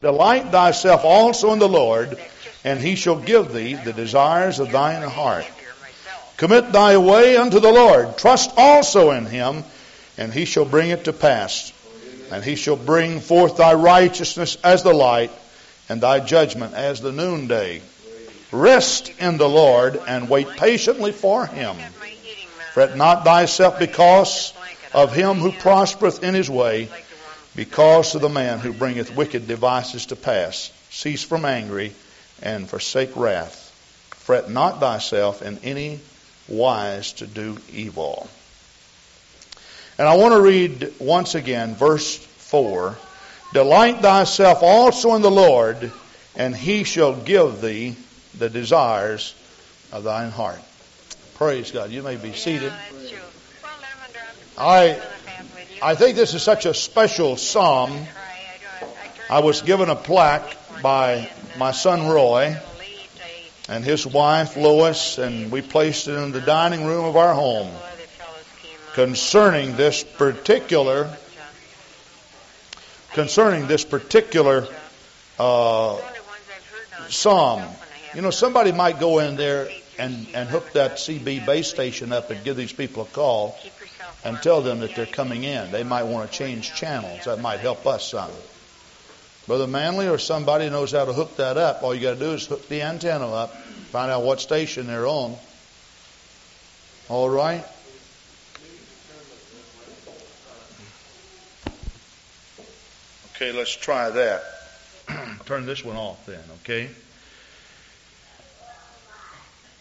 Delight thyself also in the Lord, and he shall give thee the desires of thine heart. Commit thy way unto the Lord. Trust also in him, and he shall bring it to pass. And he shall bring forth thy righteousness as the light, and thy judgment as the noonday. Rest in the Lord, and wait patiently for him. Fret not thyself because of him who prospereth in his way, because of the man who bringeth wicked devices to pass. Cease from angry, and forsake wrath. Fret not thyself in any wise to do evil. And I want to read once again verse 4. Delight thyself also in the Lord, and he shall give thee the desires of thine heart. Praise God. You may be seated. I, I think this is such a special psalm. I was given a plaque by my son Roy and his wife Lois, and we placed it in the dining room of our home concerning this particular concerning this particular uh, psalm. You know, somebody might go in there and, and hook that CB base station up and give these people a call and tell them that they're coming in. They might want to change channels. That might help us some. Brother Manley or somebody knows how to hook that up. All you got to do is hook the antenna up, find out what station they're on. All right? Okay, let's try that. Turn this one off then, okay?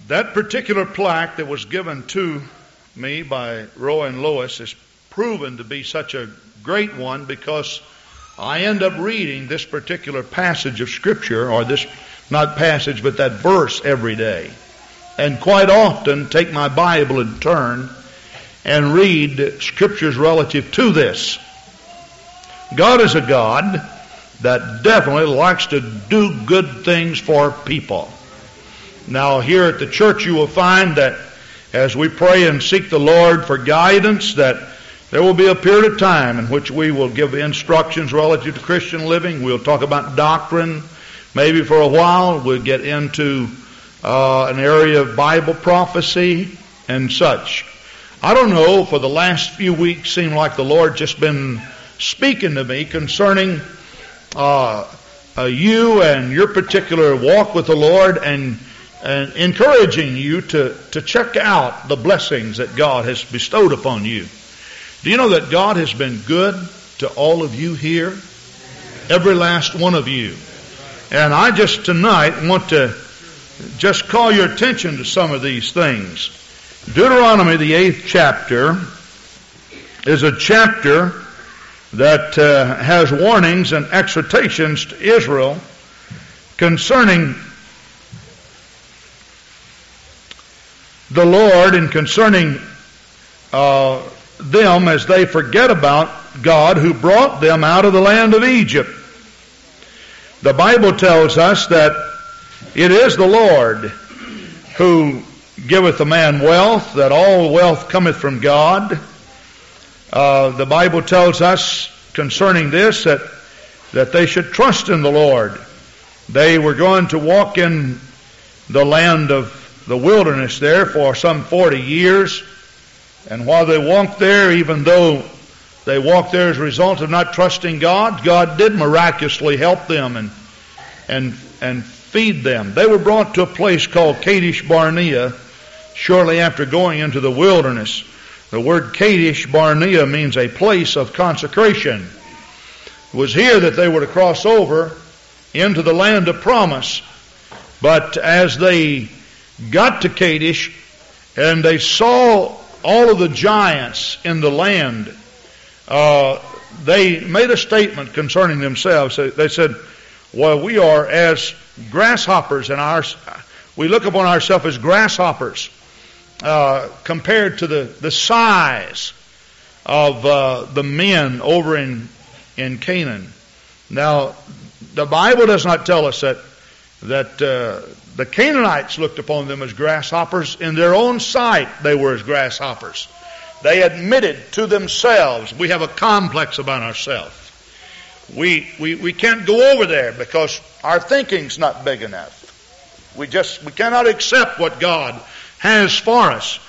That particular plaque that was given to me by Roy and Lois is proven to be such a great one because I end up reading this particular passage of Scripture, or this, not passage, but that verse every day. And quite often take my Bible and turn and read Scriptures relative to this. God is a God that definitely likes to do good things for people. Now, here at the church, you will find that as we pray and seek the Lord for guidance, that there will be a period of time in which we will give instructions relative to Christian living. We'll talk about doctrine. Maybe for a while we'll get into uh, an area of Bible prophecy and such. I don't know, for the last few weeks seemed like the Lord just been speaking to me concerning uh, uh, you and your particular walk with the Lord and, and encouraging you to, to check out the blessings that God has bestowed upon you. Do you know that God has been good to all of you here? Every last one of you. And I just tonight want to just call your attention to some of these things. Deuteronomy, the eighth chapter, is a chapter that uh, has warnings and exhortations to Israel concerning the Lord and concerning uh, them as they forget about God who brought them out of the land of Egypt. The Bible tells us that it is the Lord who giveth a man wealth, that all wealth cometh from God. Uh, the Bible tells us concerning this that, that they should trust in the Lord. They were going to walk in the land of the wilderness there for some 40 years. And while they walked there, even though they walked there as a result of not trusting God, God did miraculously help them and, and, and feed them. They were brought to a place called Kadesh Barnea shortly after going into the wilderness. The word Kadesh Barnea means a place of consecration. It was here that they were to cross over into the land of promise. But as they got to Kadesh and they saw all of the giants in the land, uh, they made a statement concerning themselves. They said, well, we are as grasshoppers in our, we look upon ourselves as grasshoppers uh, compared to the, the size of uh, the men over in, in Canaan. Now, the Bible does not tell us that, that uh, the Canaanites looked upon them as grasshoppers. In their own sight, they were as grasshoppers. They admitted to themselves, we have a complex about ourselves. We, we, we can't go over there because our thinking's not big enough. We just, we cannot accept what God has for us.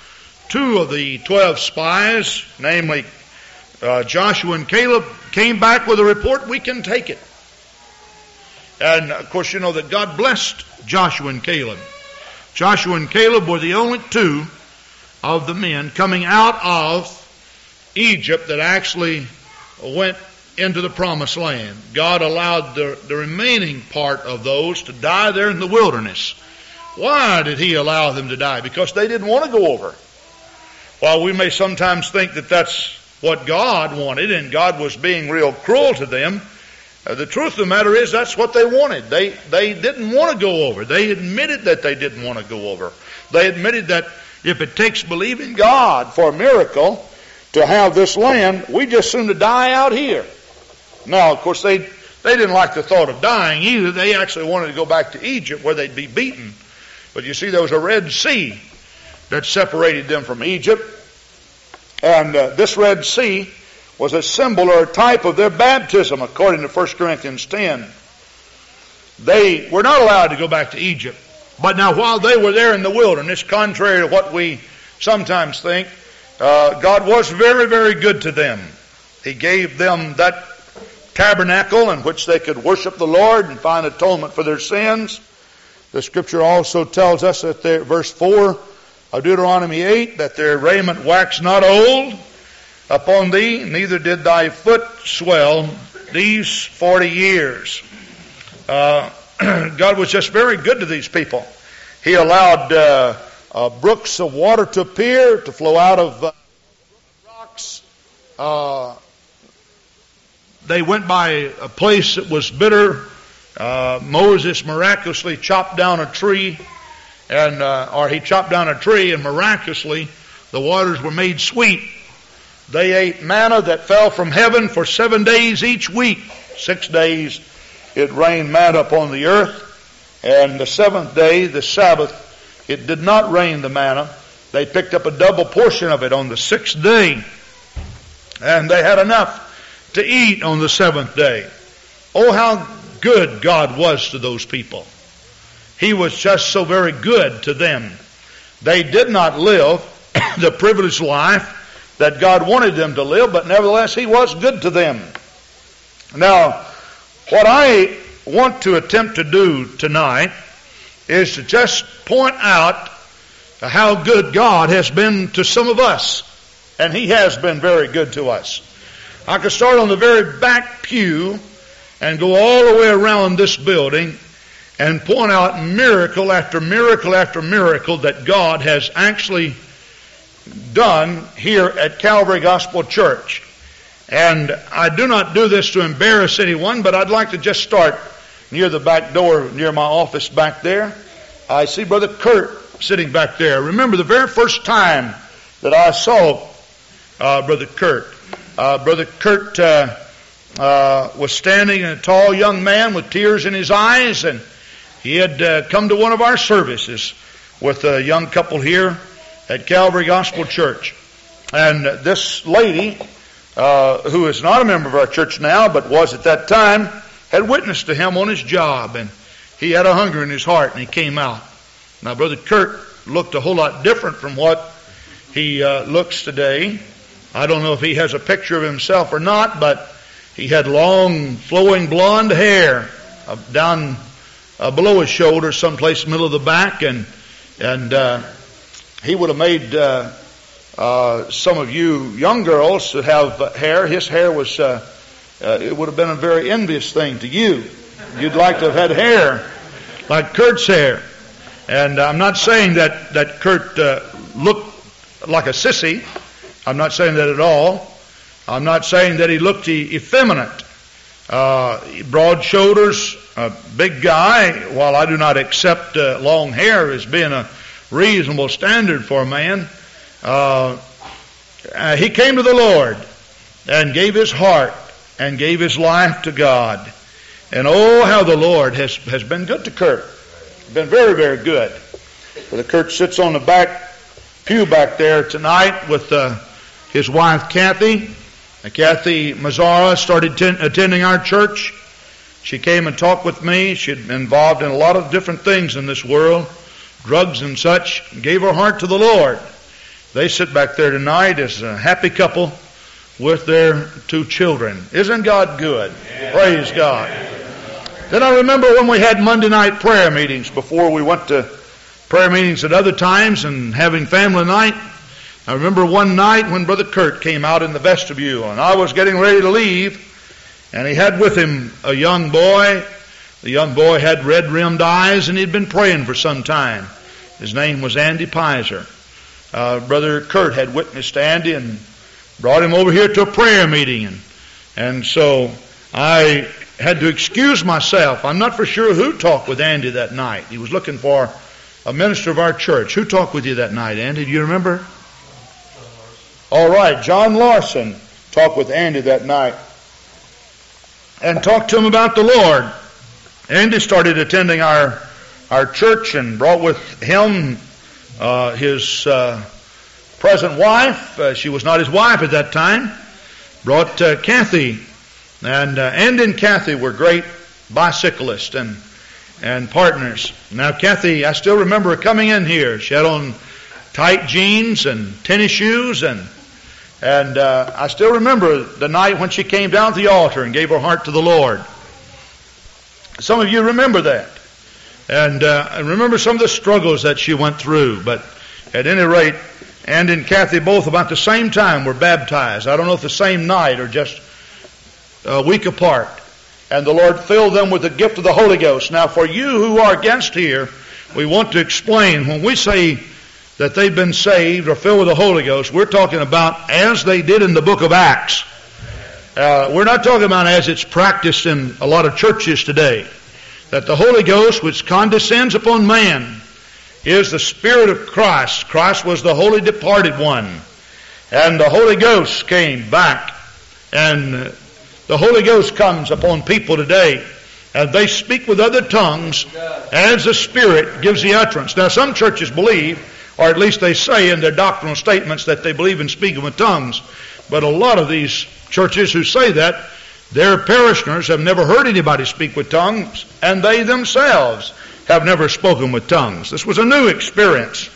Two of the twelve spies, namely uh, Joshua and Caleb, came back with a report, we can take it. And of course, you know that God blessed Joshua and Caleb. Joshua and Caleb were the only two of the men coming out of Egypt that actually went into the promised land. God allowed the, the remaining part of those to die there in the wilderness. Why did He allow them to die? Because they didn't want to go over. While we may sometimes think that that's what God wanted and God was being real cruel to them, uh, the truth of the matter is that's what they wanted. They, they didn't want to go over. They admitted that they didn't want to go over. They admitted that if it takes believing God for a miracle to have this land, we just soon to die out here. Now, of course, they, they didn't like the thought of dying either. They actually wanted to go back to Egypt where they'd be beaten. But you see, there was a Red Sea that separated them from Egypt. And uh, this Red Sea was a symbol or a type of their baptism, according to 1 Corinthians 10. They were not allowed to go back to Egypt. But now, while they were there in the wilderness, contrary to what we sometimes think, uh, God was very, very good to them. He gave them that tabernacle in which they could worship the Lord and find atonement for their sins. The scripture also tells us that verse 4 of Deuteronomy 8, that their raiment waxed not old upon thee, neither did thy foot swell these 40 years. Uh, God was just very good to these people. He allowed uh, uh, brooks of water to appear, to flow out of uh, rocks. Uh, they went by a place that was bitter. Uh, Moses miraculously chopped down a tree, and or he chopped down a tree, and miraculously the waters were made sweet. They ate manna that fell from heaven for seven days each week. Six days it rained manna upon the earth. And the seventh day, the Sabbath, it did not rain the manna. They picked up a double portion of it on the sixth day. And they had enough to eat on the seventh day. Oh, how good God was to those people. He was just so very good to them. They did not live the privileged life that God wanted them to live, but nevertheless He was good to them. Now, what I want to attempt to do tonight is to just point out how good God has been to some of us. And He has been very good to us. I could start on the very back pew and go all the way around this building and point out miracle after miracle after miracle that God has actually done here at Calvary Gospel Church. And I do not do this to embarrass anyone, but I'd like to just start near the back door, near my office back there. I see Brother Kurt sitting back there. Remember the very first time that I saw uh, Brother Kurt. Uh, Brother Kurt uh, uh was standing, a tall young man with tears in his eyes, and he had uh, come to one of our services with a young couple here at Calvary Gospel Church. And this lady, uh, who is not a member of our church now, but was at that time, had witnessed to him on his job, and he had a hunger in his heart, and he came out. Now, Brother Kurt looked a whole lot different from what he uh, looks today. I don't know if he has a picture of himself or not, but he had long, flowing blonde hair uh, down uh, below his shoulder, someplace in the middle of the back, and and uh, he would have made uh, uh, some of you young girls that have hair. His hair was, uh, uh, it would have been a very envious thing to you. You'd like to have had hair like Kurt's hair. And I'm not saying that, that Kurt uh, looked like a sissy. I'm not saying that at all. I'm not saying that he looked effeminate. Uh, broad shoulders, a big guy. While I do not accept long hair as being a reasonable standard for a man. Uh, uh, he came to the Lord and gave his heart and gave his life to God. And oh, how the Lord has, has been good to Kurt. Been very, very good. Brother Kurt sits on the back pew back there tonight with uh, his wife Kathy. Kathy Mazzara started ten, attending our church. She came and talked with me. She'd been involved in a lot of different things in this world, drugs and such, gave her heart to the Lord. They sit back there tonight as a happy couple with their two children. Isn't God good? Yeah. Praise God. Then I remember when we had Monday night prayer meetings before we went to prayer meetings at other times and having family night. I remember one night when Brother Kurt came out in the vestibule and I was getting ready to leave and he had with him a young boy. The young boy had red rimmed eyes and he'd been praying for some time. His name was Andy Pizer. Uh, Brother Kurt had witnessed Andy and brought him over here to a prayer meeting. And, and so I had to excuse myself. I'm not for sure who talked with Andy that night. He was looking for a minister of our church. Who talked with you that night, Andy? Do you remember? All right, John Larson talked with Andy that night and talked to him about the Lord. Andy started attending our our church and brought with him uh, his uh, present wife. Uh, she was not his wife at that time. Brought uh, Kathy, and uh, Andy and Kathy were great bicyclists and and partners. Now, Kathy, I still remember her coming in here. She had on tight jeans and tennis shoes, and and uh, I still remember the night when she came down to the altar and gave her heart to the Lord. Some of you remember that, and uh, I remember some of the struggles that she went through. But at any rate, Andy and Kathy both about the same time were baptized. I don't know if the same night or just a week apart and the Lord filled them with the gift of the Holy Ghost. Now, for you who are against here, we want to explain when we say that they've been saved or filled with the Holy Ghost, we're talking about as they did in the book of Acts. Uh, we're not talking about as it's practiced in a lot of churches today. That the Holy Ghost, which condescends upon man, is the Spirit of Christ. Christ was the holy departed one. And the Holy Ghost came back and the Holy Ghost comes upon people today and they speak with other tongues as the Spirit gives the utterance. Now, some churches believe, or at least they say in their doctrinal statements, that they believe in speaking with tongues. But a lot of these churches who say that, their parishioners have never heard anybody speak with tongues, and they themselves have never spoken with tongues. This was a new experience.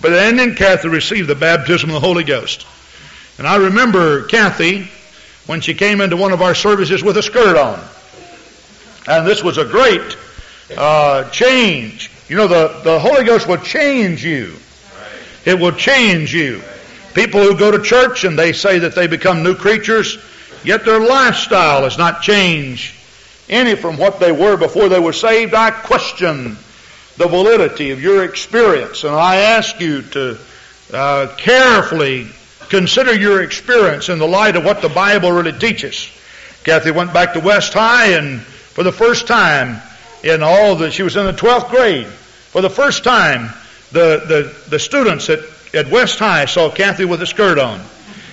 But then Kathy received the baptism of the Holy Ghost. And I remember Kathy when she came into one of our services with a skirt on. And this was a great uh, change. You know, the, the Holy Ghost will change you. It will change you. People who go to church and they say that they become new creatures, yet their lifestyle has not changed any from what they were before they were saved. I question the validity of your experience, and I ask you to uh, carefully consider your experience in the light of what the Bible really teaches. Kathy went back to West High and for the first time in all that she was in the 12th grade, for the first time the, the, the students at, at West High saw Kathy with a skirt on.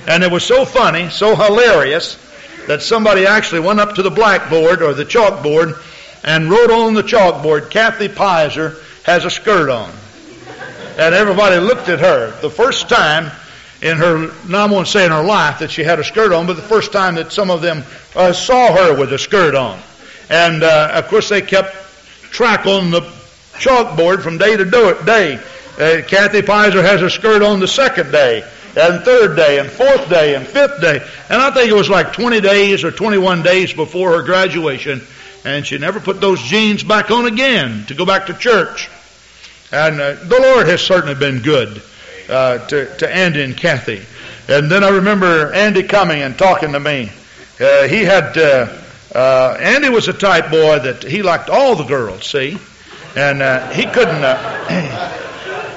And it was so funny, so hilarious, that somebody actually went up to the blackboard or the chalkboard and wrote on the chalkboard, Kathy Pizer has a skirt on. And everybody looked at her. The first time in her, now I won't say in her life that she had a skirt on, but the first time that some of them uh, saw her with a skirt on. And uh, of course they kept track on the chalkboard from day to day. Uh, Kathy Pizer has her skirt on the second day, and third day, and fourth day, and fifth day. And I think it was like 20 days or 21 days before her graduation, and she never put those jeans back on again to go back to church. And uh, the Lord has certainly been good uh, to, to Andy and Kathy. And then I remember Andy coming and talking to me. Uh, he had, uh, uh, Andy was a type boy that he liked all the girls, see? And uh, he couldn't,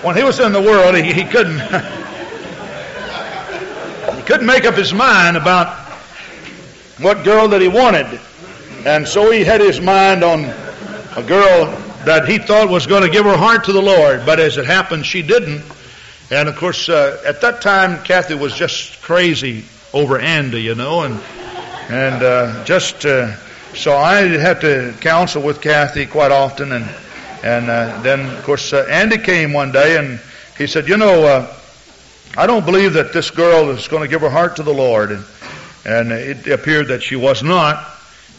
when he was in the world, he, he couldn't, he couldn't make up his mind about what girl that he wanted. And so he had his mind on a girl that he thought was going to give her heart to the Lord. But as it happened, she didn't. And of course, uh, at that time, Kathy was just crazy over Andy, you know, and and uh, just uh, so I had to counsel with Kathy quite often, and and uh, then of course uh, Andy came one day and he said, you know, uh, I don't believe that this girl is going to give her heart to the Lord, and and it appeared that she was not.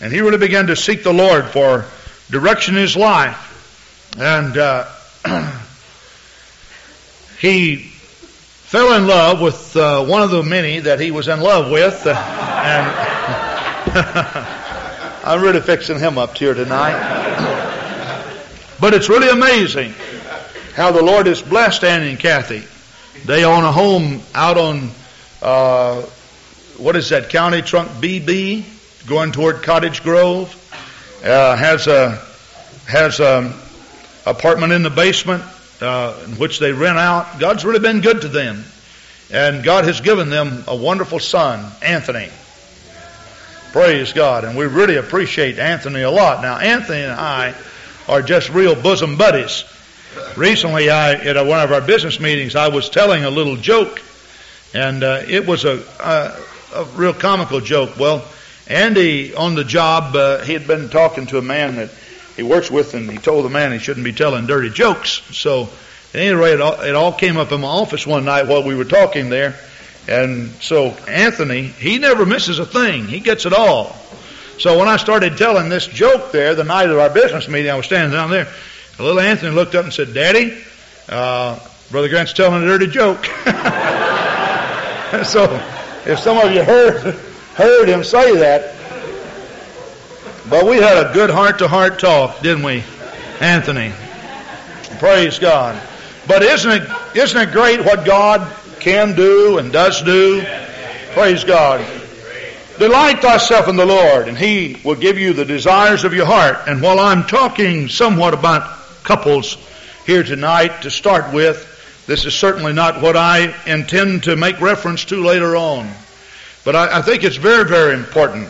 And he really began to seek the Lord for direction in his life. And uh, he fell in love with uh, one of the many that he was in love with. And I'm really fixing him up here tonight. But it's really amazing how the Lord has blessed Andy and Kathy. They own a home out on, uh, what is that, County Trunk BB, going toward Cottage Grove. Uh, has a, has a apartment in the basement, uh, in which they rent out. God's really been good to them. And God has given them a wonderful son, Anthony. Praise God. And we really appreciate Anthony a lot. Now, Anthony and I are just real bosom buddies. Recently, I, at one of our business meetings, I was telling a little joke, and uh, it was a, a, a, real comical joke. Well, Andy on the job, uh, he had been talking to a man that he works with, and he told the man he shouldn't be telling dirty jokes. So, at any rate, it all, it all came up in my office one night while we were talking there. And so Anthony, he never misses a thing. He gets it all. So when I started telling this joke there the night of our business meeting, I was standing down there. Little Anthony looked up and said, "Daddy, uh, Brother Grant's telling a dirty joke." so if some of you heard heard him say that, but we had a good heart-to-heart talk, didn't we, Anthony? Praise God. But isn't it isn't it great what God can do and does do. Praise God. Delight thyself in the Lord, and He will give you the desires of your heart. And while I'm talking somewhat about couples here tonight to start with, this is certainly not what I intend to make reference to later on. But I, I think it's very, very important.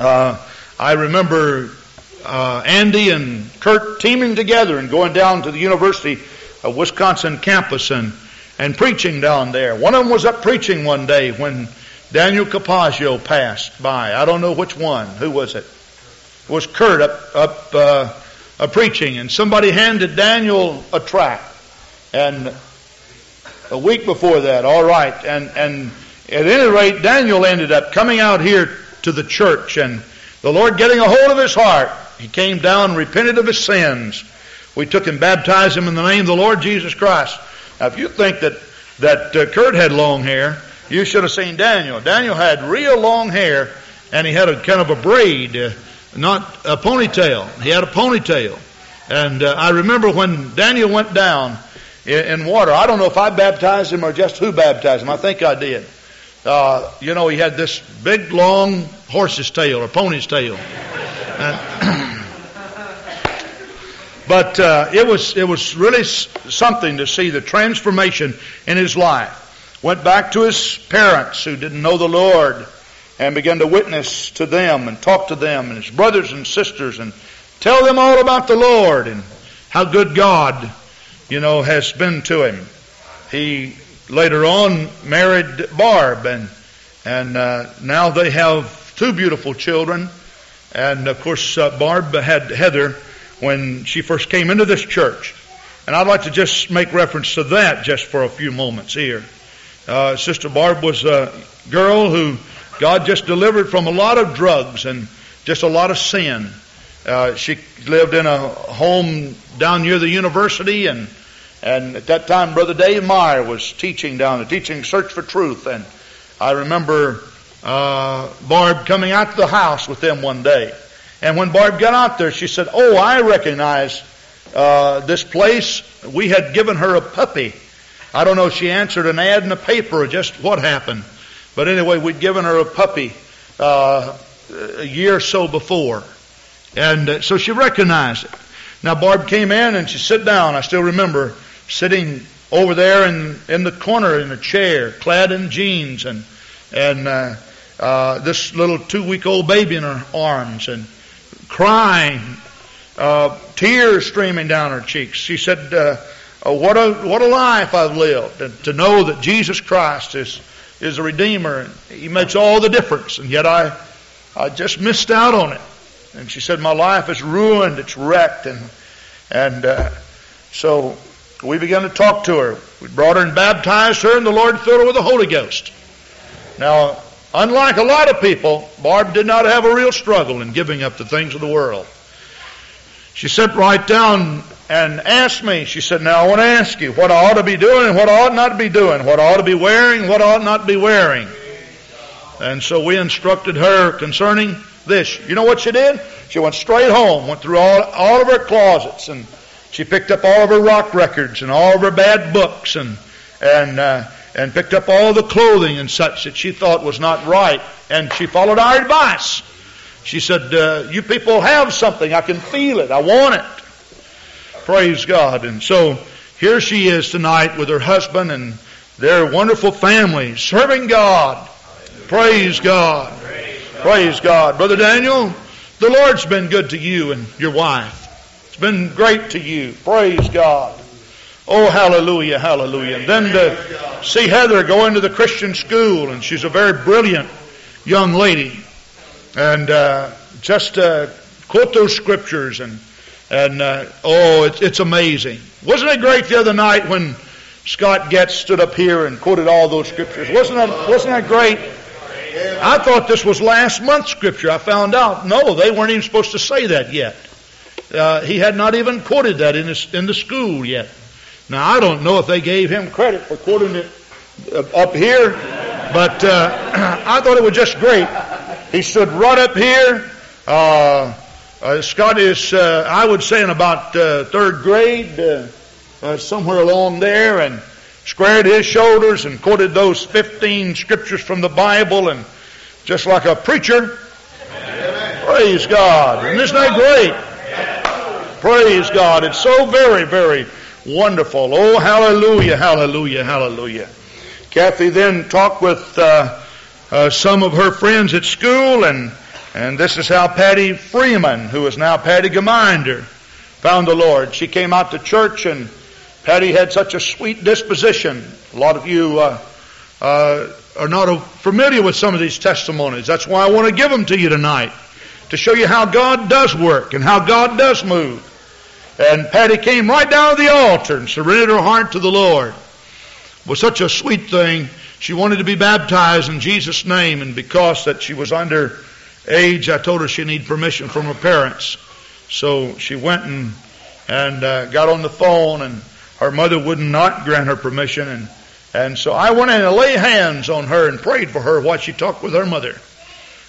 Uh, I remember uh, Andy and Kurt teaming together and going down to the University of Wisconsin campus and and preaching down there. One of them was up preaching one day when Daniel Capazio passed by. I don't know which one. Who was it? It was Kurt up up uh, uh, preaching, and somebody handed Daniel a tract. And a week before that, all right, and and at any rate, Daniel ended up coming out here to the church, and the Lord getting a hold of his heart. He came down, repented of his sins. We took and baptized him in the name of the Lord Jesus Christ. Now, if you think that that uh, Kurt had long hair, you should have seen Daniel. Daniel had real long hair, and he had a kind of a braid, uh, not a ponytail. He had a ponytail, and uh, I remember when Daniel went down in, in, water. I don't know if I baptized him or just who baptized him. I think I did. Uh, you know, he had this big, long horse's tail or pony's tail. And, But uh, it was it was really something to see the transformation in his life. Went back to his parents who didn't know the Lord and began to witness to them and talk to them and his brothers and sisters and tell them all about the Lord and how good God, you know, has been to him. He later on married Barb and and uh, now they have two beautiful children. And of course, uh, Barb had Heather when she first came into this church. And I'd like to just make reference to that just for a few moments here. Uh, Sister Barb was a girl who God just delivered from a lot of drugs and just a lot of sin. Uh, she lived in a home down near the university, and and at that time, Brother Dave Meyer was teaching down there, teaching Search for Truth. And I remember uh, Barb coming out to the house with them one day, and when Barb got out there, she said, Oh, I recognize uh, this place. We had given her a puppy. I don't know if she answered an ad in the paper or just what happened. But anyway, we'd given her a puppy uh, a year or so before. And uh, so she recognized it. Now Barb came in and she sat down. I still remember sitting over there in, in the corner in a chair, clad in jeans and, and, uh, uh, this little two week old baby in her arms and crying, uh, tears streaming down her cheeks. She said, uh, oh, "What a what a life I've lived, and to know that Jesus Christ is is a Redeemer, and He makes all the difference, and yet I I just missed out on it." And she said, "My life is ruined, it's wrecked," and and uh, so we began to talk to her. We brought her and baptized her, and the Lord filled her with the Holy Ghost. Now, Unlike a lot of people, Barb did not have a real struggle in giving up the things of the world. She sat right down and asked me, she said, Now I want to ask you what I ought to be doing and what I ought not to be doing, what I ought to be wearing, what I ought not to be wearing. And so we instructed her concerning this. You know what she did? She went straight home, went through all, all of her closets, and she picked up all of her rock records and all of her bad books and, and, uh, and picked up all the clothing and such that she thought was not right. And she followed our advice. She said, uh, You people have something. I can feel it. I want it. Praise God. And so here she is tonight with her husband and their wonderful family serving God. Praise God. Praise God. Brother Daniel, the Lord's been good to you and your wife. It's been great to you. Praise God. Oh, hallelujah, hallelujah. And then to see Heather go into the Christian school, and she's a very brilliant young lady. And uh, just uh, quote those scriptures, and and uh, oh, it's, it's amazing. Wasn't it great the other night when Scott Getz stood up here and quoted all those scriptures? Wasn't that wasn't that great? I thought this was last month's scripture. I found out, no, they weren't even supposed to say that yet. Uh, he had not even quoted that in, his, in the school yet. Now, I don't know if they gave him credit for quoting it uh, up here, but uh, I thought it was just great. He stood right up here. Uh, uh Scott is, uh, I would say, in about uh, third grade, somewhere along there, and squared his shoulders and quoted those 15 scriptures from the Bible and just like a preacher. Praise God. And isn't that great? Praise God. It's so very, very wonderful. Oh, hallelujah, hallelujah, hallelujah. Kathy then talked with uh, uh, some of her friends at school, and, and this is how Patty Freeman, who is now Patty Geminder, found the Lord. She came out to church and Patty had such a sweet disposition. A lot of you uh, uh, are not familiar with some of these testimonies. That's why I want to give them to you tonight to show you how God does work and how God does move. And Patty came right down to the altar and surrendered her heart to the Lord. It was such a sweet thing. She wanted to be baptized in Jesus' name, and because that she was under age, I told her she needed permission from her parents. So she went and and uh, got on the phone and her mother would not grant her permission, and, and so I went in and lay hands on her and prayed for her while she talked with her mother,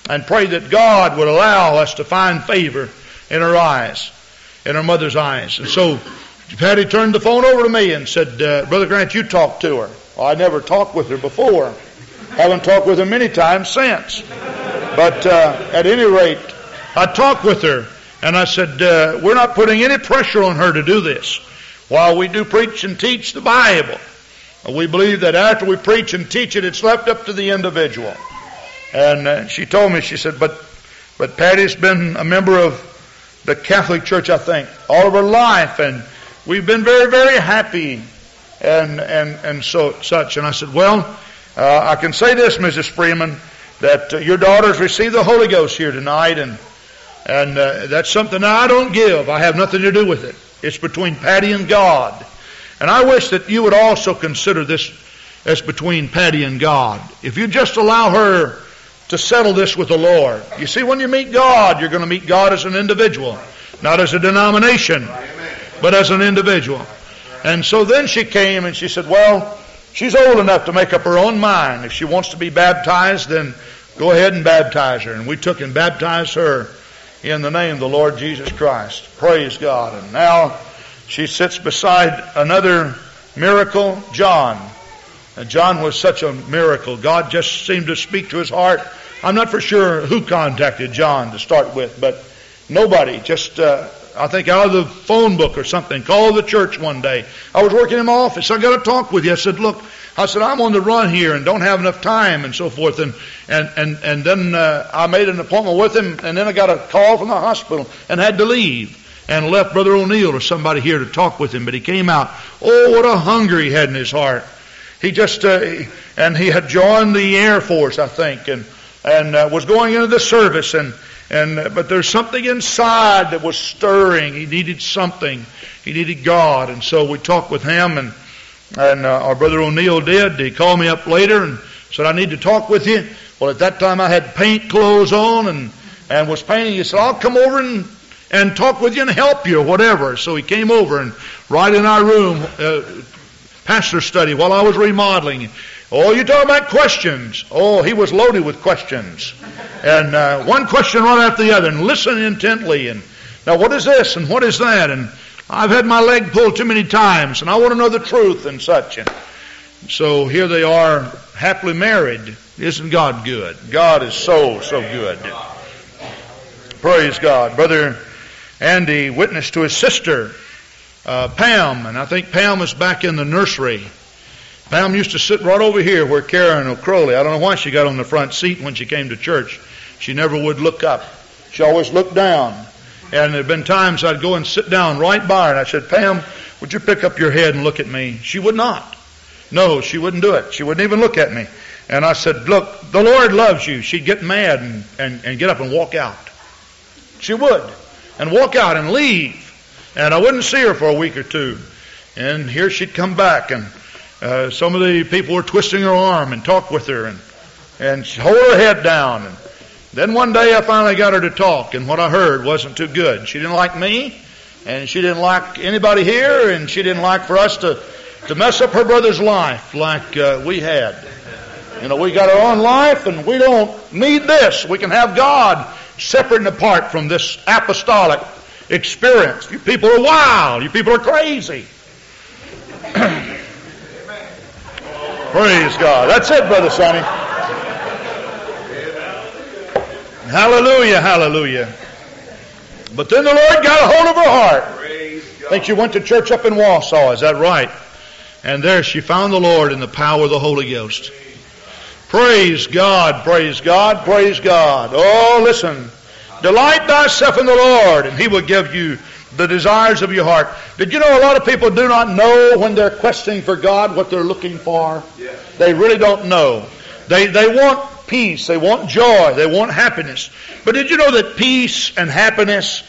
and prayed that God would allow us to find favor in her eyes, in her mother's eyes. And so Patty turned the phone over to me and said, uh, Brother Grant, you talk to her. Well, I never talked with her before. Haven't talked with her many times since. But uh, at any rate, I talked with her and I said, uh, We're not putting any pressure on her to do this. While we do preach and teach the Bible, we believe that after we preach and teach it, it's left up to the individual. And uh, she told me, she said, but, but Patty's been a member of the Catholic Church, I think, all of her life, and we've been very, very happy, and and and so such. And I said, well, uh, I can say this, Mrs. Freeman, that uh, your daughter's received the Holy Ghost here tonight, and and uh, that's something I don't give. I have nothing to do with it. It's between Patty and God. And I wish that you would also consider this as between Patty and God. If you just allow her to settle this with the Lord. You see, when you meet God, you're going to meet God as an individual, not as a denomination, but as an individual. And so then she came and she said, Well, she's old enough to make up her own mind. If she wants to be baptized, then go ahead and baptize her. And we took and baptized her in the name of the Lord Jesus Christ. Praise God. And now she sits beside another miracle, John. And John was such a miracle. God just seemed to speak to his heart. I'm not for sure who contacted John to start with, but nobody. Just, uh, I think out of the phone book or something, called the church one day. I was working in my office. I got to talk with you. I said, look, I said, I'm on the run here and don't have enough time and so forth. And, and, and, and then uh, I made an appointment with him and then I got a call from the hospital and had to leave and left Brother O'Neill or somebody here to talk with him. But he came out. Oh, what a hunger he had in his heart. He just, uh, and he had joined the Air Force, I think, and, and uh, was going into the service and, and, uh, but there's something inside that was stirring. He needed something. He needed God. And so we talked with him and, and uh, our brother O'Neill did. He called me up later and said, I need to talk with you. Well, at that time I had paint clothes on and, and was painting. He said, I'll come over and, and talk with you and help you whatever. So he came over and right in our room, uh, pastor study while I was remodeling. Oh, you talk about questions. Oh, he was loaded with questions. And uh, one question right after the other and listen intently. And now what is this and what is that? And I've had my leg pulled too many times and I want to know the truth and such. And so here they are happily married. Isn't God good? God is so, so good. Praise God. Brother Andy witnessed to his sister, uh, Pam, and I think Pam is back in the nursery. Pam used to sit right over here where Karen O'Crowley. I don't know why she got on the front seat when she came to church. She never would look up. She always looked down. And there had been times I'd go and sit down right by her and I said, Pam, would you pick up your head and look at me? She would not. No, she wouldn't do it. She wouldn't even look at me. And I said, look, the Lord loves you. She'd get mad and, and, and get up and walk out. She would. And walk out and leave. And I wouldn't see her for a week or two. And here she'd come back and uh, some of the people were twisting her arm and talk with her and, and hold her head down. And then one day I finally got her to talk and what I heard wasn't too good. She didn't like me and she didn't like anybody here and she didn't like for us to, to mess up her brother's life like uh, we had. You know, we got our own life and we don't need this. We can have God separate and apart from this apostolic experience. You people are wild. You people are crazy. Praise God. That's it, Brother Sonny. Hallelujah, hallelujah. But then the Lord got a hold of her heart. I think she went to church up in Wausau, is that right? And there she found the Lord in the power of the Holy Ghost. Praise God, praise God, praise God. Oh, listen. Delight thyself in the Lord, and He will give you the desires of your heart. Did you know a lot of people do not know when they're questioning for God what they're looking for? They really don't know. They, they want peace. They want joy. They want happiness. But did you know that peace and happiness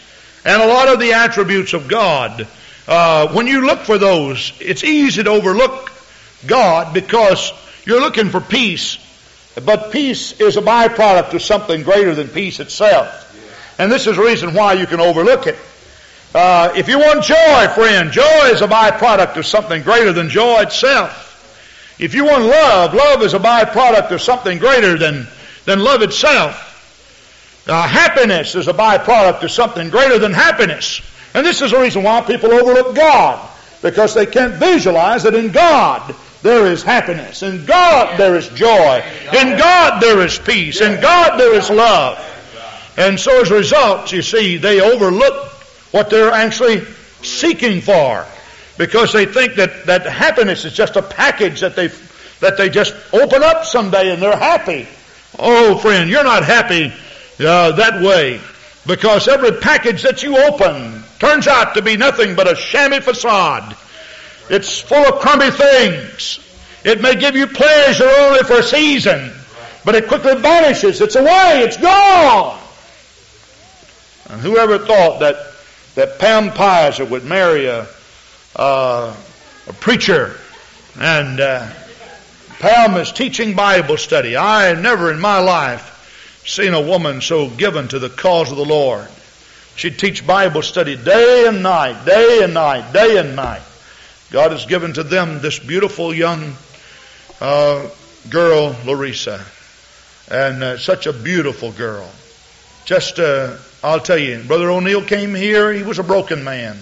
and a lot of the attributes of God, uh, when you look for those, it's easy to overlook God because you're looking for peace. But peace is a byproduct of something greater than peace itself. And this is the reason why you can overlook it. Uh, if you want joy, friend, joy is a byproduct of something greater than joy itself. If you want love, love is a byproduct of something greater than, than love itself. Uh, happiness is a byproduct of something greater than happiness. And this is the reason why people overlook God. Because they can't visualize that in God there is happiness. In God there is joy. In God there is peace. In God there is love. And so as a result, you see, they overlook what they're actually seeking for because they think that, that happiness is just a package that they, that they just open up someday and they're happy. Oh, friend, you're not happy uh, that way because every package that you open turns out to be nothing but a shabby facade. It's full of crummy things. It may give you pleasure only for a season, but it quickly vanishes. It's away. It's gone. And whoever thought that that Pam Pizer would marry a, uh, a preacher and uh, Pam is teaching Bible study. I never in my life seen a woman so given to the cause of the Lord. She'd teach Bible study day and night, day and night, day and night. God has given to them this beautiful young uh, girl, Larissa, and uh, such a beautiful girl. Just uh, I'll tell you, Brother O'Neill came here, he was a broken man.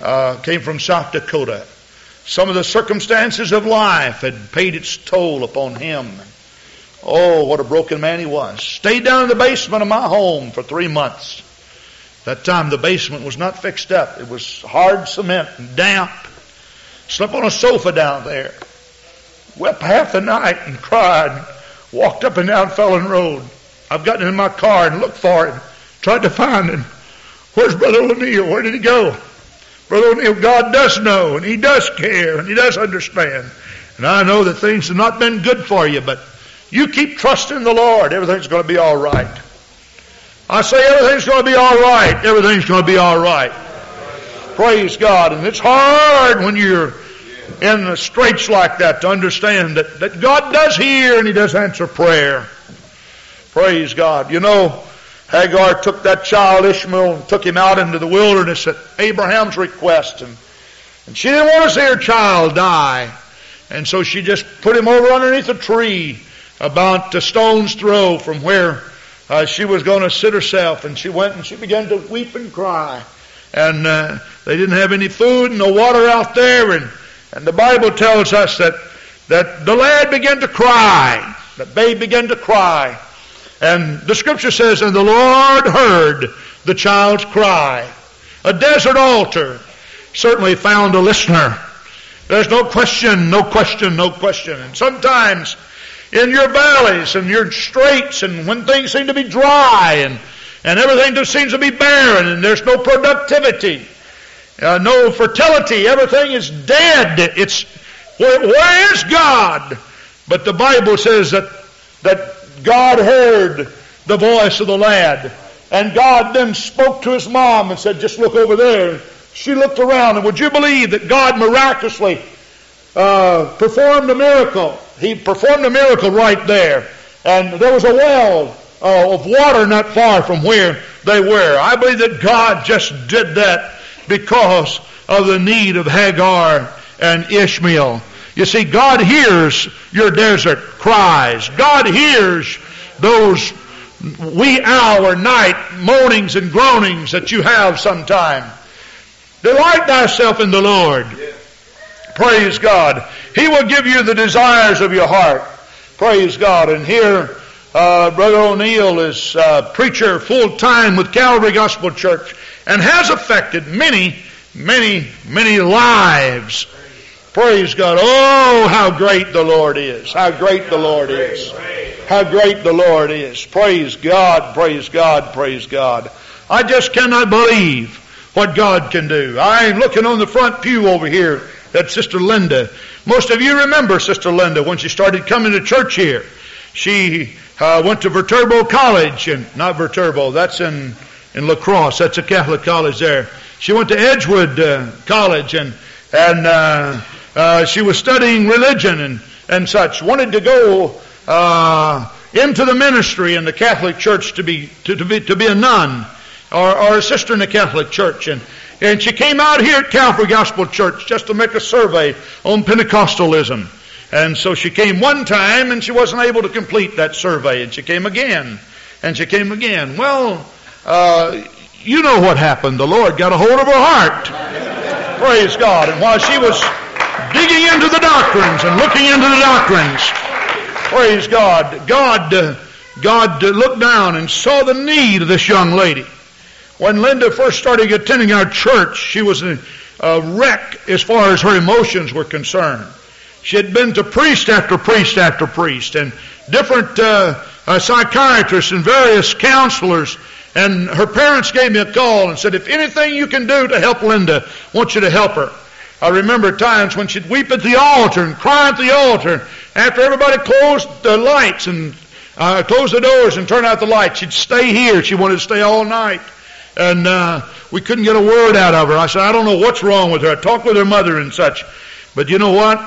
Uh, came from South Dakota. Some of the circumstances of life had paid its toll upon him. Oh, what a broken man he was. Stayed down in the basement of my home for three months. That time the basement was not fixed up. It was hard cement and damp. Slept on a sofa down there. Wept half the night and cried. Walked up and down Felon Road. I've gotten in my car and looked for him. Tried to find him. Where's Brother O'Neill? Where did he go? Brother O'Neill, God does know and He does care and He does understand. And I know that things have not been good for you, but you keep trusting the Lord. Everything's going to be all right. I say everything's going to be all right. Everything's going to be all right. Praise God. And it's hard when you're in the straits like that to understand that, that God does hear and He does answer prayer. Praise God. You know, Hagar took that child Ishmael and took him out into the wilderness at Abraham's request. And, and she didn't want to see her child die. And so she just put him over underneath a tree about a stone's throw from where uh, she was going to sit herself. And she went and she began to weep and cry. And uh, they didn't have any food and no water out there. And, and the Bible tells us that, that the lad began to cry. The babe began to cry. And the scripture says, and the Lord heard the child's cry. A desert altar certainly found a listener. There's no question, no question, no question. And sometimes in your valleys and your straits and when things seem to be dry and, and everything just seems to be barren and there's no productivity, uh, no fertility, everything is dead. It's, where, where is God? But the Bible says that, that God heard the voice of the lad. And God then spoke to his mom and said, just look over there. She looked around, and would you believe that God miraculously uh, performed a miracle? He performed a miracle right there. And there was a well uh, of water not far from where they were. I believe that God just did that because of the need of Hagar and Ishmael. You see, God hears your desert cries. God hears those wee hour night moanings and groanings that you have sometime. Delight thyself in the Lord. Praise God. He will give you the desires of your heart. Praise God. And here, uh, Brother O'Neill is uh, preacher full time with Calvary Gospel Church and has affected many, many, many lives Praise God. Oh, how great the Lord is. How great the Lord is. How great the Lord is. Praise God, praise God, praise God. I just cannot believe what God can do. I'm looking on the front pew over here at Sister Linda. Most of you remember Sister Linda when she started coming to church here. She uh, went to Viterbo College, and not Viterbo, that's in, in La Crosse. That's a Catholic college there. She went to Edgewood uh, College, and, and uh, uh, she was studying religion and, and such, wanted to go uh, into the ministry in the Catholic Church to be to, to be to be a nun or, or a sister in the Catholic Church, and and she came out here at Calvary Gospel Church just to make a survey on Pentecostalism. And so she came one time and she wasn't able to complete that survey, and she came again, and she came again. Well, uh, you know what happened. The Lord got a hold of her heart. Praise God. And while she was digging into the doctrines and looking into the doctrines. Praise God. God, uh, God uh, looked down and saw the need of this young lady. When Linda first started attending our church, she was a, wreck as far as her emotions were concerned. She had been to priest after priest after priest and different uh, uh, psychiatrists and various counselors. And her parents gave me a call and said, if anything you can do to help Linda, I want you to help her. I remember times when she'd weep at the altar and cry at the altar. After everybody closed the lights and uh, closed the doors and turned out the lights, she'd stay here. She wanted to stay all night. And uh, we couldn't get a word out of her. I said, I don't know what's wrong with her. I talked with her mother and such. But you know what?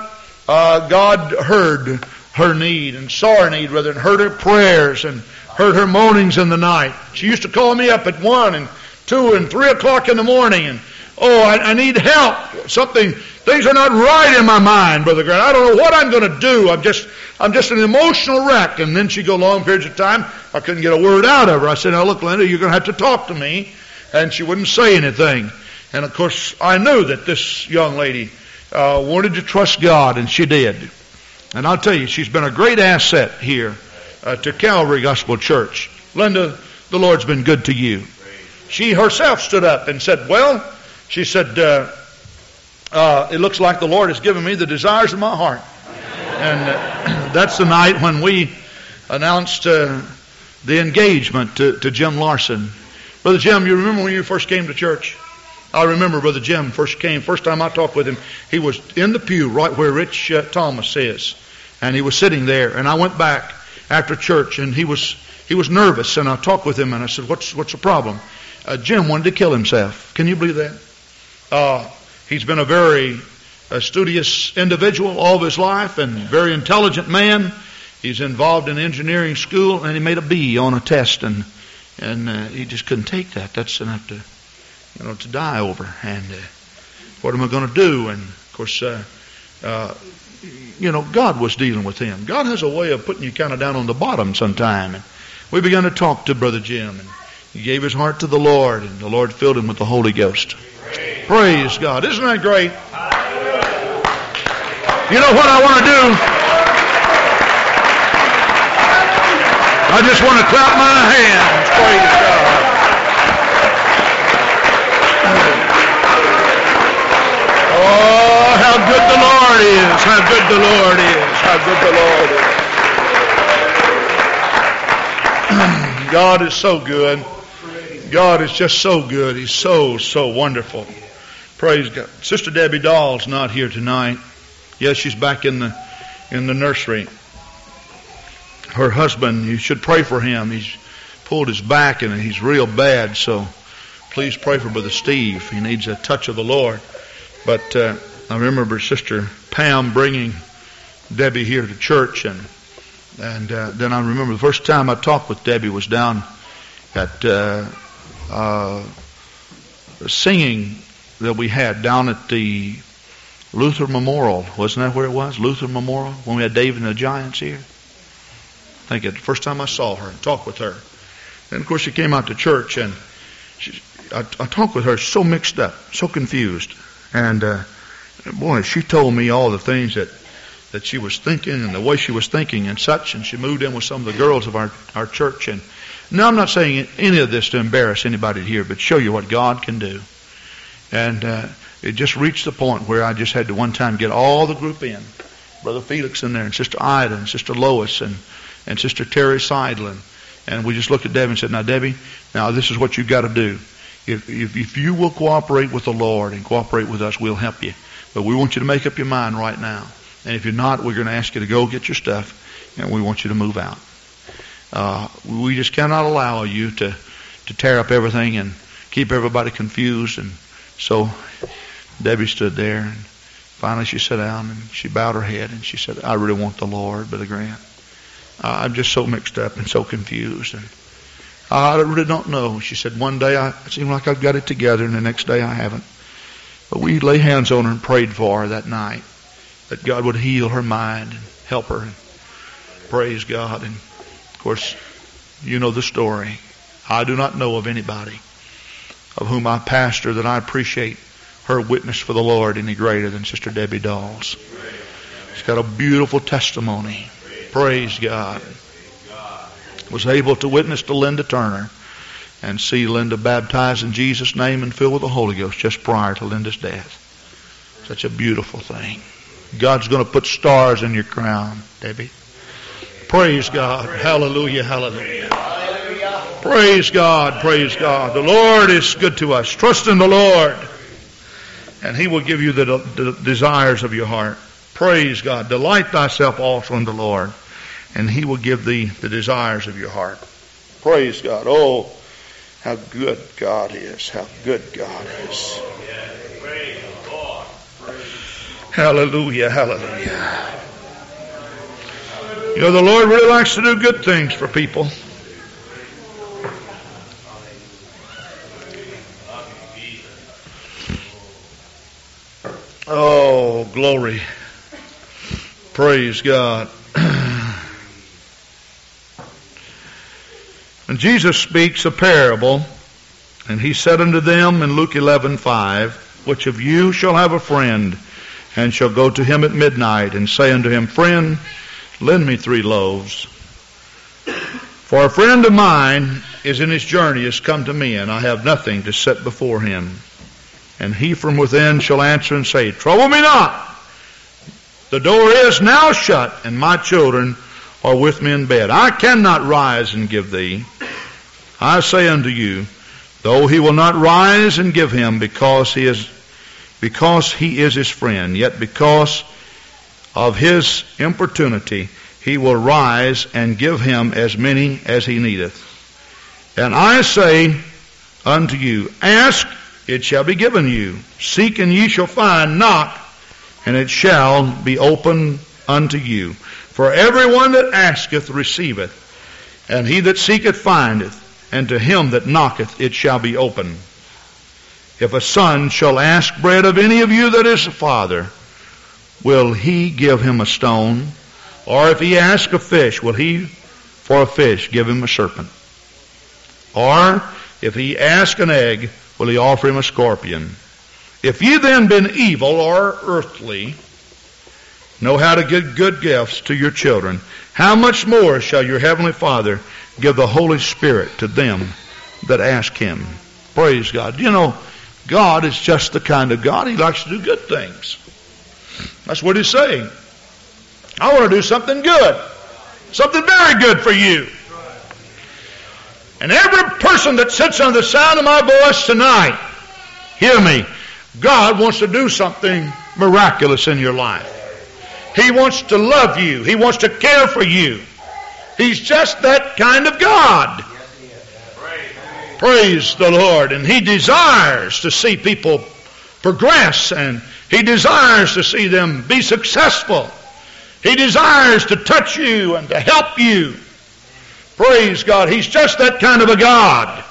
Uh, God heard her need and saw her need, rather, and heard her prayers and heard her moanings in the night. She used to call me up at 1 and 2 and 3 o'clock in the morning and Oh, I, I need help. Something, things are not right in my mind, Brother Grant. I don't know what I'm going to do. I'm just, I'm just an emotional wreck. And then she'd go long periods of time. I couldn't get a word out of her. I said, now look, Linda, you're going to have to talk to me. And she wouldn't say anything. And of course, I knew that this young lady uh, wanted to trust God, and she did. And I'll tell you, she's been a great asset here uh, to Calvary Gospel Church. Linda, the Lord's been good to you. She herself stood up and said, Well, she said, uh, uh, It looks like the Lord has given me the desires of my heart. And uh, that's the night when we announced uh, the engagement to, to Jim Larson. Brother Jim, you remember when you first came to church? I remember Brother Jim first came. First time I talked with him, he was in the pew right where Rich uh, Thomas is, and he was sitting there. And I went back after church, and he was he was nervous. And I talked with him, and I said, "What's what's the problem?" Uh, Jim wanted to kill himself. Can you believe that? Uh, he's been a very uh, studious individual all of his life and very intelligent man. he's involved in engineering school, and he made a B on a test, and and uh, he just couldn't take that. That's enough to, you know, to die over. And uh, what am I going to do? And of course, uh, uh, you know, God was dealing with him. God has a way of putting you kind of down on the bottom sometime. And we began to talk to Brother Jim, and he gave his heart to the Lord, and the Lord filled him with the Holy Ghost. Praise, Praise God! Isn't that great? You know what I want to do? I just want to clap my hands. Praise God. Oh, how good the Lord is. How good the Lord is. How good the Lord is. God is so good. God is just so good. He's so, so wonderful. Praise God. Sister Debbie Dahl's not here tonight. Yes, she's back in the in the nursery her husband, you should pray for him. He's pulled his back and he's real bad. So please pray for Brother Steve. He needs a touch of the Lord. But uh, I remember Sister Pam bringing Debbie here to church, and and uh, then I remember the first time I talked with Debbie was down at uh, uh, singing that we had down at the Luther Memorial. Wasn't that where it was? Luther Memorial when we had David and the Giants here I think it the first time I saw her and talked with her. And of course, she came out to church, and she, I, I talked with her so mixed up, so confused. And uh, boy, she told me all the things that that she was thinking and the way she was thinking and such. And she moved in with some of the girls of our our church. And now I'm not saying any of this to embarrass anybody here, but show you what God can do. And uh, it just reached the point where I just had to one time get all the group in. Brother Felix in there, and Sister Ida, and Sister Lois, and and Sister Terry Seidlin. And we just looked at Debbie and said, now Debbie, now this is what you've got to do. If, if, if you will cooperate with the Lord and cooperate with us, we'll help you. But we want you to make up your mind right now. And if you're not, we're going to ask you to go get your stuff and we want you to move out. Uh, we just cannot allow you to, to tear up everything and keep everybody confused. And so Debbie stood there and finally she sat down and she bowed her head and she said, I really want the Lord, Brother Grant. Uh, I'm just so mixed up and so confused. And I really don't know. She said, one day I it seemed like I've got it together, and the next day I haven't. But we lay hands on her and prayed for her that night that God would heal her mind and help her. And praise God. And of course, you know the story. I do not know of anybody of whom I pastor that I appreciate her witness for the Lord any greater than Sister Debbie Dawes. She's got a beautiful testimony. Praise God. Was able to witness to Linda Turner and see Linda baptized in Jesus' name and filled with the Holy Ghost just prior to Linda's death. Such a beautiful thing. God's going to put stars in your crown, Debbie. Praise God. Hallelujah, hallelujah. Praise God, praise God. The Lord is good to us. Trust in the Lord, and He will give you the, the desires of your heart. Praise God. Delight thyself also in the Lord, and he will give thee the desires of your heart. Praise God. Oh, how good God is. How good God is. Hallelujah, hallelujah. You know, the Lord really likes to do good things for people. Oh, glory. Praise God. and Jesus speaks a parable, and he said unto them in Luke 11:5, Which of you shall have a friend, and shall go to him at midnight, and say unto him, Friend, lend me three loaves. For a friend of mine is in his journey, is come to me, and I have nothing to set before him. And he from within shall answer and say, Trouble me not. The door is now shut, and my children are with me in bed. I cannot rise and give thee. I say unto you, though he will not rise and give him because he is because he is his friend, yet because of his importunity he will rise and give him as many as he needeth. And I say unto you, ask, it shall be given you. Seek, and ye shall find. Knock, and it shall be open unto you. For everyone that asketh receiveth, and he that seeketh findeth, and to him that knocketh it shall be open. If a son shall ask bread of any of you that is a father, will he give him a stone? Or if he ask a fish, will he for a fish give him a serpent? Or if he ask an egg, will he offer him a scorpion? If ye then been evil or earthly, know how to give good gifts to your children, how much more shall your heavenly Father give the Holy Spirit to them that ask him? Praise God. You know, God is just the kind of God, He likes to do good things. That's what He's saying. I want to do something good. Something very good for you. And every person that sits on the sound of my voice tonight, hear me. God wants to do something miraculous in your life. He wants to love you. He wants to care for you. He's just that kind of God. Praise the Lord. And He desires to see people progress and He desires to see them be successful. He desires to touch you and to help you. Praise God. He's just that kind of a God.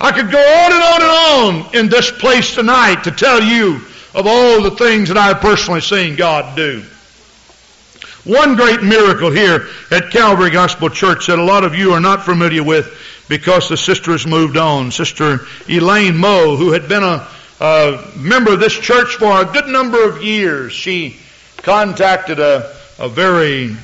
I could go on and on and on in this place tonight to tell you of all the things that I've personally seen God do. One great miracle here at Calvary Gospel Church that a lot of you are not familiar with because the sister has moved on. Sister Elaine Moe, who had been a, a member of this church for a good number of years, she contacted a, a very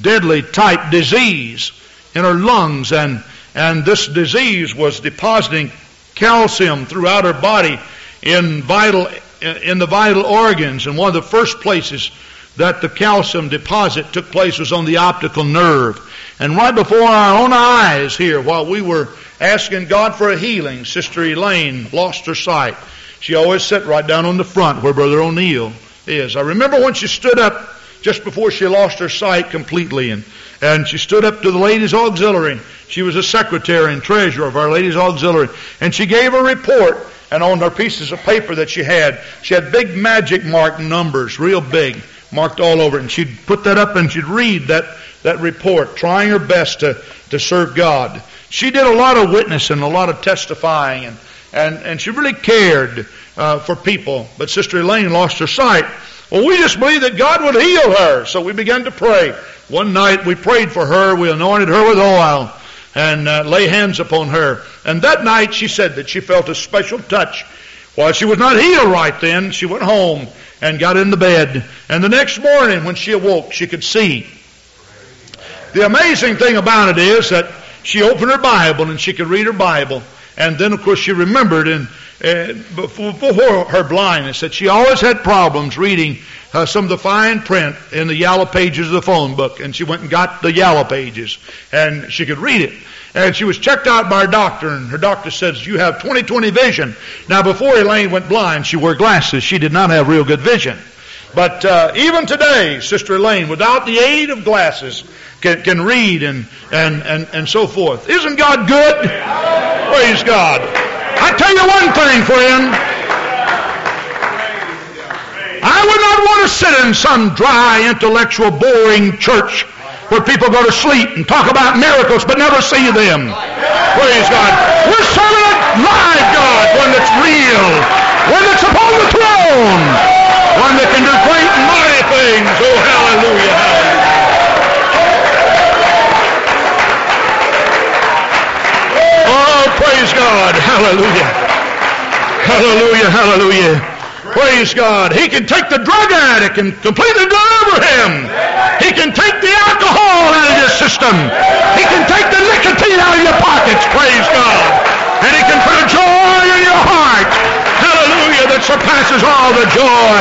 deadly type disease in her lungs and and this disease was depositing calcium throughout her body in vital in the vital organs and one of the first places that the calcium deposit took place was on the optical nerve. And right before our own eyes here while we were asking God for a healing sister Elaine lost her sight. She always sat right down on the front where brother O'Neill is. I remember when she stood up just before she lost her sight completely and and she stood up to the ladies auxiliary. She was a secretary and treasurer of Our Ladies Auxiliary. And she gave a report, and on her pieces of paper that she had, she had big magic mark numbers, real big, marked all over it. And she'd put that up and she'd read that, that report, trying her best to, to serve God. She did a lot of witnessing, a lot of testifying, and, and, and she really cared uh, for people. But Sister Elaine lost her sight. Well, we just believed that God would heal her, so we began to pray. One night we prayed for her, we anointed her with oil and uh, lay hands upon her. And that night she said that she felt a special touch. While she was not healed right then, she went home and got into bed. And the next morning when she awoke, she could see. The amazing thing about it is that she opened her Bible and she could read her Bible. And then, of course, she remembered and uh, before her blindness that she always had problems reading uh, some of the fine print in the yellow pages of the phone book, and she went and got the yellow pages, and she could read it. And she was checked out by her doctor, and her doctor says, you have 20/20 vision. Now, before Elaine went blind, she wore glasses. She did not have real good vision. But uh, even today, Sister Elaine, without the aid of glasses, can, can read and, and, and, and so forth. Isn't God good? Praise God. I tell you one thing, friend. I would not want to sit in some dry, intellectual, boring church where people go to sleep and talk about miracles but never see them. Praise God. We're serving a live God, one that's real, one that's upon the throne, one that can do great and mighty things. Oh, hallelujah, hallelujah. Oh, praise God. Hallelujah. Hallelujah, hallelujah. Praise God. He can take the drug addict and completely deliver him. He can take the alcohol out of your system. He can take the nicotine out of your pockets. Praise God. And he can put a joy in your heart. Hallelujah. That surpasses all the joy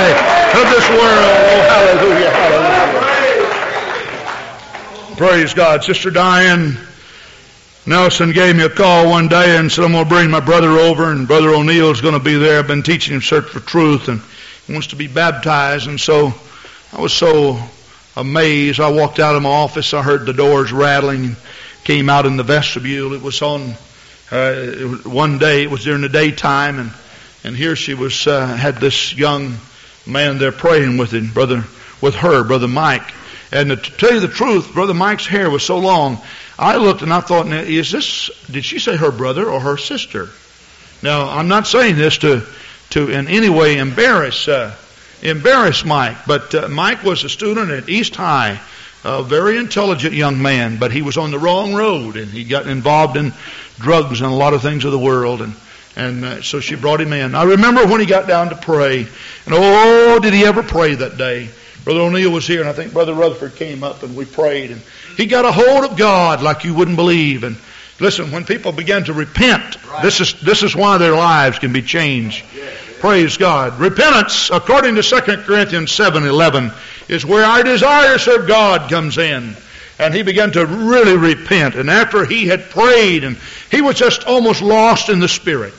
of this world. Oh, hallelujah. Hallelujah. Praise God. Sister Diane Nelson gave me a call one day and said, I'm going to bring my brother over, and Brother O'Neill's going to be there. I've been teaching him Search for Truth, and he wants to be baptized. And so I was so amazed. I walked out of my office. I heard the doors rattling and came out in the vestibule. It was on uh, one day. It was during the daytime, and and here she was uh, had this young man there praying with him, brother, with her, brother Mike. And to tell you the truth, Brother Mike's hair was so long, I looked and I thought, is this, did she say her brother or her sister? Now, I'm not saying this to, to in any way embarrass, uh, embarrass Mike, but uh, Mike was a student at East High, a very intelligent young man, but he was on the wrong road and he got involved in drugs and a lot of things of the world and and uh, so she brought him in. I remember when he got down to pray, and oh, did he ever pray that day? Brother O'Neill was here, and I think Brother Rutherford came up, and we prayed, and he got a hold of God like you wouldn't believe. And listen, when people begin to repent, this is this is why their lives can be changed. Praise God. Repentance, according to 2 Corinthians seven eleven, is where our desire to serve God comes in and he began to really repent. And after he had prayed, and he was just almost lost in the Spirit.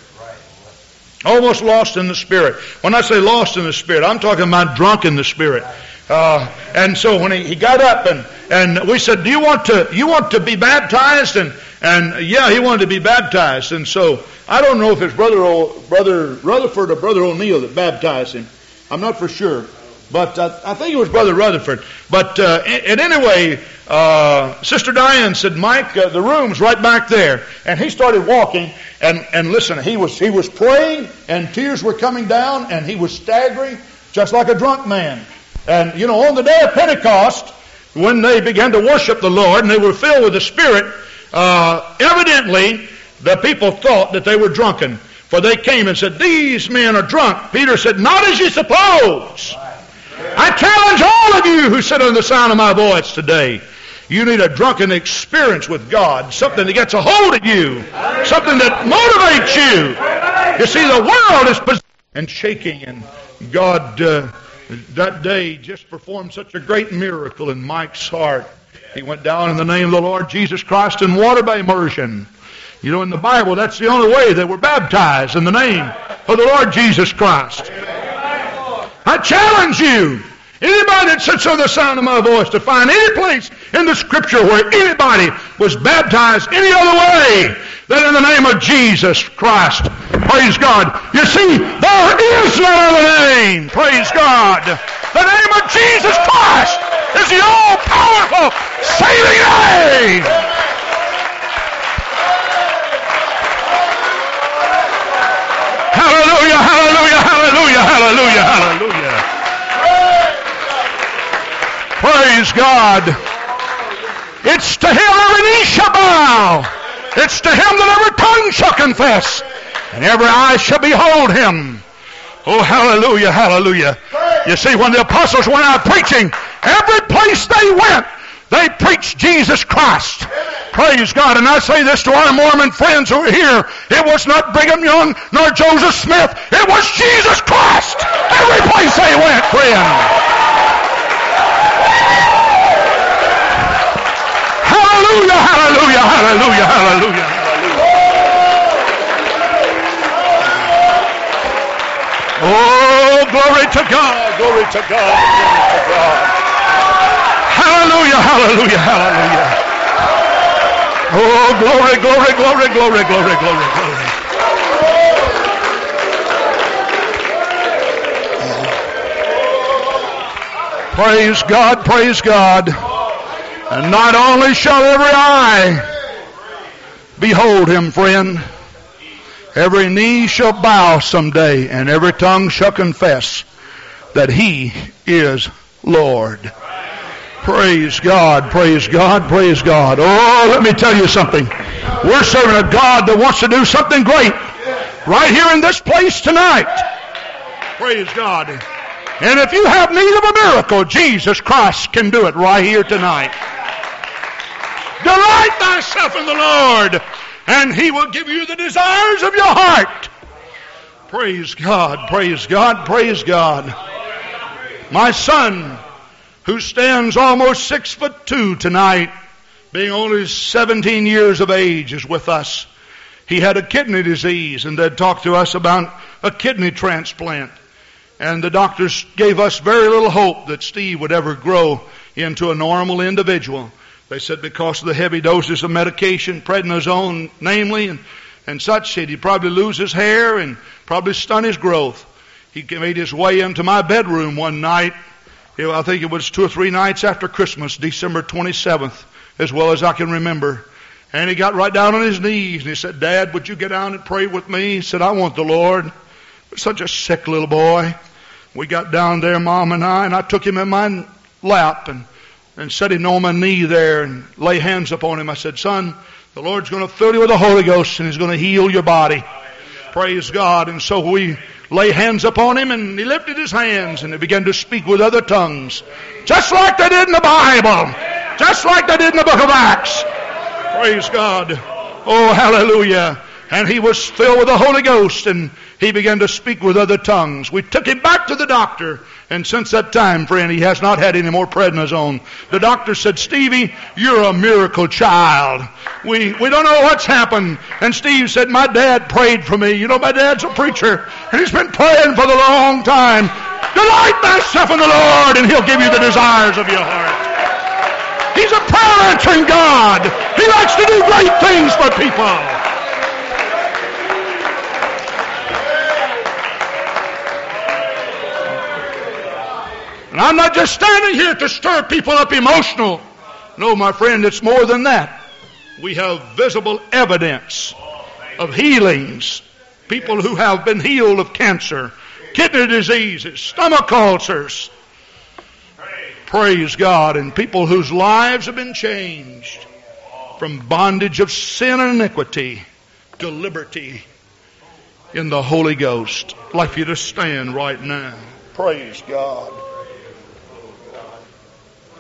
Almost lost in the Spirit. When I say lost in the Spirit, I'm talking about drunk in the Spirit. Uh, and so when he, he got up and, and we said, do you want to, you want to be baptized? And, and yeah, he wanted to be baptized. And so I don't know if it's brother, o, brother Rutherford or brother O'Neill that baptized him. I'm not for sure. But uh, I think it was Brother Rutherford. But uh, and anyway, uh, Sister Diane said, "Mike, uh, the room's right back there." And he started walking. And and listen, he was he was praying, and tears were coming down, and he was staggering, just like a drunk man. And you know, on the day of Pentecost, when they began to worship the Lord and they were filled with the Spirit, uh, evidently the people thought that they were drunken. For they came and said, These men are drunk. Peter said, Not as you suppose. I challenge all of you who sit under the sound of my voice today. You need a drunken experience with God, something that gets a hold of you, something that motivates you. You see, the world is and shaking, and God uh, that day just performed such a great miracle in Mike's heart. He went down in the name of the Lord Jesus Christ in water by immersion. You know, in the Bible, that's the only way that we're baptized in the name of the Lord Jesus Christ. I challenge you, anybody that sits on the sound of my voice, to find any place in the Scripture where anybody was baptized any other way than in the name of Jesus Christ. Praise God. You see, there is no other name. Praise God. The name of Jesus Christ is the all-powerful saving name. Hallelujah, hallelujah, hallelujah, hallelujah, hallelujah. Praise God. It's to him every knee shall bow. It's to him that every tongue shall confess. And every eye shall behold him. Oh, hallelujah, hallelujah. You see, when the apostles went out preaching, every place they went, they preached Jesus Christ. Praise God. And I say this to our Mormon friends who are here. It was not Brigham Young nor Joseph Smith. It was Jesus Christ. Every place they went, friend. Hallelujah, hallelujah, hallelujah, hallelujah, hallelujah. Oh, glory to God, glory to God, glory to God. Hallelujah, hallelujah, hallelujah. Oh, glory, glory, glory, glory, glory, glory, glory. Praise God, praise God. And not only shall every eye behold him, friend, every knee shall bow someday, and every tongue shall confess that he is Lord. Praise God, praise God, praise God. Oh, let me tell you something. We're serving a God that wants to do something great right here in this place tonight. Praise God. And if you have need of a miracle, Jesus Christ can do it right here tonight. Delight thyself in the Lord, and He will give you the desires of your heart. Praise God, praise God, praise God. My son, who stands almost six foot two tonight, being only 17 years of age, is with us. He had a kidney disease and they'd talked to us about a kidney transplant. And the doctors gave us very little hope that Steve would ever grow into a normal individual. They said because of the heavy doses of medication, prednisone namely, and, and such, he'd probably lose his hair and probably stun his growth. He made his way into my bedroom one night I think it was two or three nights after Christmas, December 27th, as well as I can remember. And he got right down on his knees and he said, Dad, would you get down and pray with me? He said, I want the Lord. Such a sick little boy. We got down there, Mom and I, and I took him in my lap and, and him on my knee there and lay hands upon him. I said, Son, the Lord's going to fill you with the Holy Ghost and He's going to heal your body. Praise God. And so we lay hands upon him and he lifted his hands and he began to speak with other tongues. Just like they did in the Bible. Just like they did in the book of Acts. Praise God. Oh, hallelujah. And he was filled with the Holy Ghost and he began to speak with other tongues. We took him back to the doctor and since that time, friend, he has not had any more prednisone. The doctor said, Stevie, you're a miracle child. We, we don't know what's happened. And Steve said, my dad prayed for me. You know, my dad's a preacher and he's been praying for the long time. Delight thyself in the Lord and he'll give you the desires of your heart. He's a prayer answering God. He likes to do great things for people. And I'm not just standing here to stir people up emotional. No, my friend, it's more than that. We have visible evidence of healings. People who have been healed of cancer, kidney diseases, stomach ulcers. Praise God. And people whose lives have been changed from bondage of sin and iniquity to liberty in the Holy Ghost. I'd like you to stand right now. Praise God.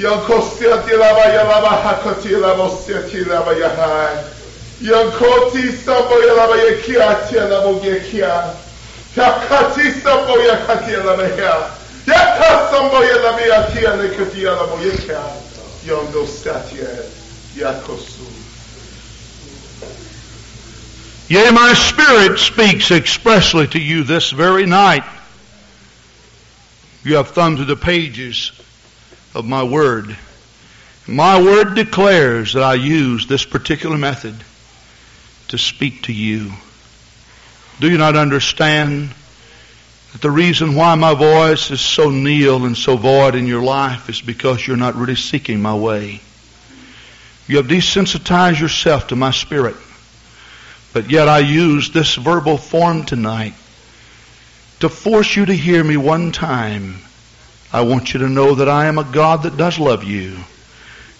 Tilaba Yala Baha Koti Yala Mostia Tilaba Yaha. Yankoti Sambo Yala Yakia Tiala Mogekia. Yakati Sambo Yakati Yala Baha. Yaka Sambo Yala Yakia Nekati Yala Moyekia. Yondo Statia Yakosu. Yea, my spirit speaks expressly to you this very night. You have thumbed through the pages of my word. My word declares that I use this particular method to speak to you. Do you not understand that the reason why my voice is so nil and so void in your life is because you're not really seeking my way? You have desensitized yourself to my spirit. But yet I use this verbal form tonight to force you to hear me one time. I want you to know that I am a God that does love you.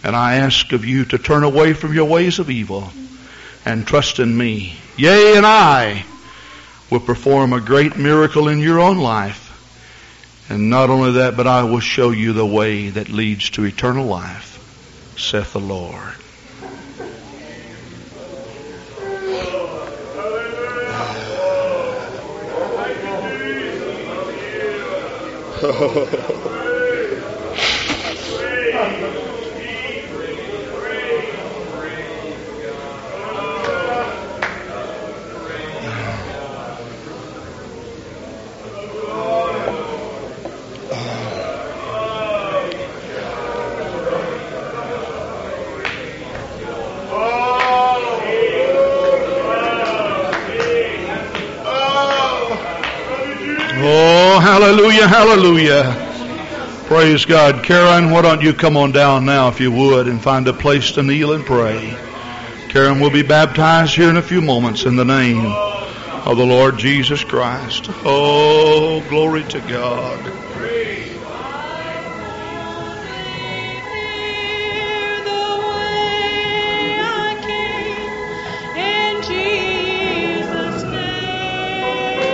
And I ask of you to turn away from your ways of evil and trust in me. Yea, and I will perform a great miracle in your own life. And not only that, but I will show you the way that leads to eternal life, saith the Lord. ハハハハ。Hallelujah, hallelujah. Praise God. Karen, why don't you come on down now, if you would, and find a place to kneel and pray. Karen will be baptized here in a few moments in the name of the Lord Jesus Christ. Oh, glory to God.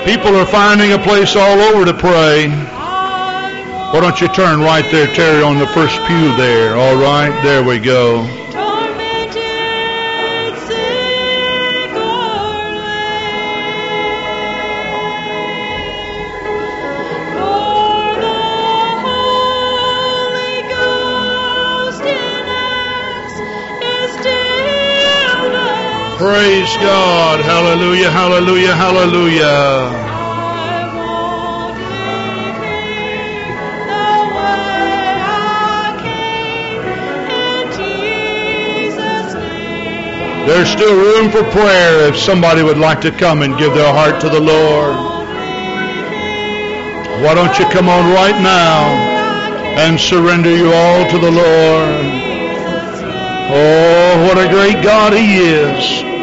People are finding a place all over to pray. Why don't you turn right there, Terry, on the first pew there? All right, there we go. Praise God. Hallelujah, hallelujah, hallelujah. There's still room for prayer if somebody would like to come and give their heart to the Lord. Why don't you come on right now and surrender you all to the Lord? Oh, what a great God He is.